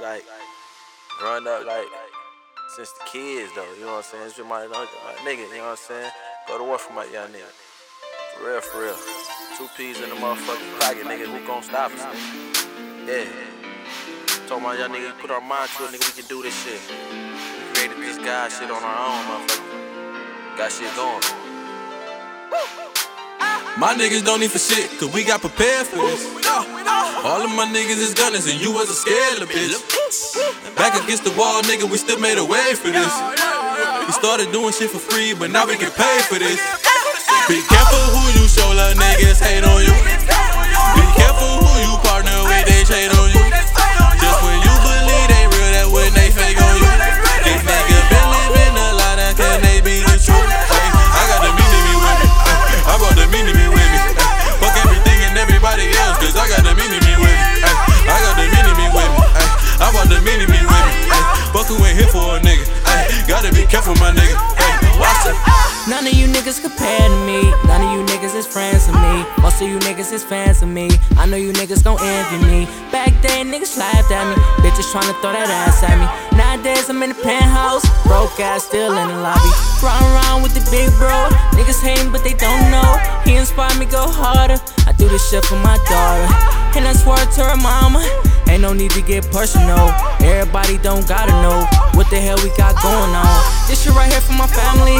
Like growing up, like since the kids though. You know what I'm saying? It's been my, my nigga. You know what I'm saying? Go to war for my young nigga. For real, for real. Two peas in the motherfucking pocket, nigga. Who gon' stop us? Yeah. Told my young nigga, put our mind to it, nigga. We can do this shit. We created this God shit on our own, motherfucker. Got shit going. My niggas don't need for shit, cause we got prepared for this. All of my niggas is gunners, and you wasn't scared of bitch. Back against the wall, nigga, we still made a way for this. We started doing shit for free, but now we get paid for this. Be careful who you show love, niggas hate on you. Be careful niggas compare to me. None of you niggas is friends with me. Most of you niggas is fans of me. I know you niggas gon' envy me. Back then, niggas laughed at me. Bitches tryna throw that ass at me. Nowadays, I'm in the penthouse. Broke ass still in the lobby. Run around with the big bro. Niggas hating, but they don't know. He inspired me go harder. I do this shit for my daughter. And I swear to her mama. Ain't no need to get personal. Everybody don't gotta know what the hell we got going on. This shit right here for my family.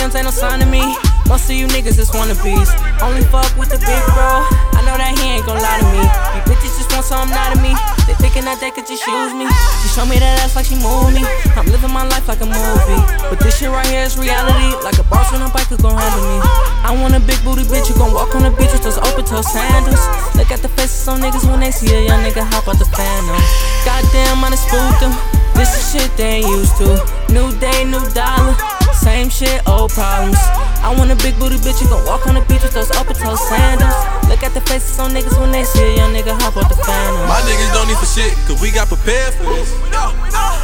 M's, ain't no sign of me. Most of you niggas is wannabes. Only fuck with the big bro. I know that he ain't gon' lie to me. You bitches just want something out of me. They thinking that they could just use me. She show me that ass like she moved me. I'm living my life like a movie. But this shit right here is reality. Like a boss on a bike who gon' handle me. I want a big booty bitch who gon' walk on the beach with those open toe sandals. Look at the faces on niggas when they see a young nigga hop out the phantom. Goddamn, I done spooked them. This is shit they ain't used to. New day, new dollar. Same shit, old problems. I want a big booty bitch who gon' walk on the beach with those open toe sandals. Look at the faces on niggas when they see a young nigga hop out the phantom. My niggas don't need for shit, cause we got prepared for this.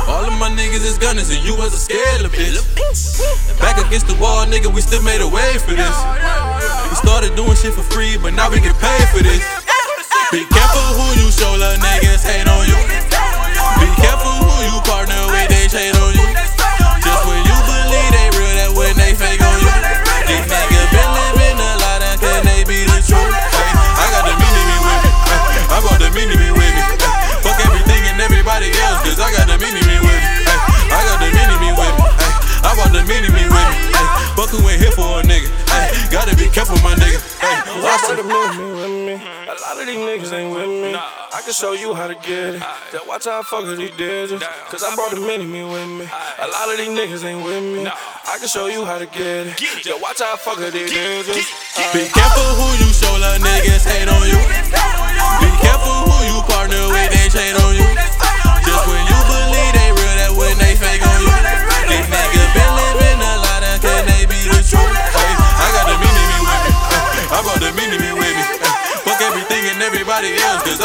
All of my niggas is gunners, and you was a scared of bitch. Back against the wall, nigga, we still made a way for this. We started doing shit for free, but now we get paid for this. Be careful who you show love, niggas hate lot niggas ain't with me. I can show you how to get it. Just watch how I fuck with these digits. Cause I brought the mini me with me. A lot of these niggas ain't with me. I can show you how to get it. Just watch how I fuck with these digits. Be careful who you show love, niggas hate on you. Be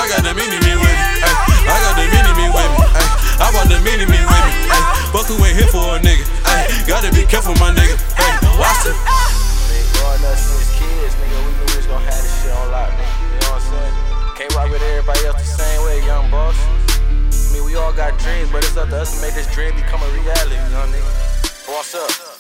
I got the mini me with me. Ay, I got the mini me with me. Ay, I brought the mini me with me. Ay, who ain't here for a nigga. Ay, gotta be careful, my nigga. Ay, watch it. Nigga, growing up since kids, nigga, we knew we was gonna have this shit on lock, nigga. You know what I'm saying? Can't rock with everybody else the same way, young boss. I mean, we all got dreams, but it's up to us to make this dream become a reality, you know, nigga. Boss up.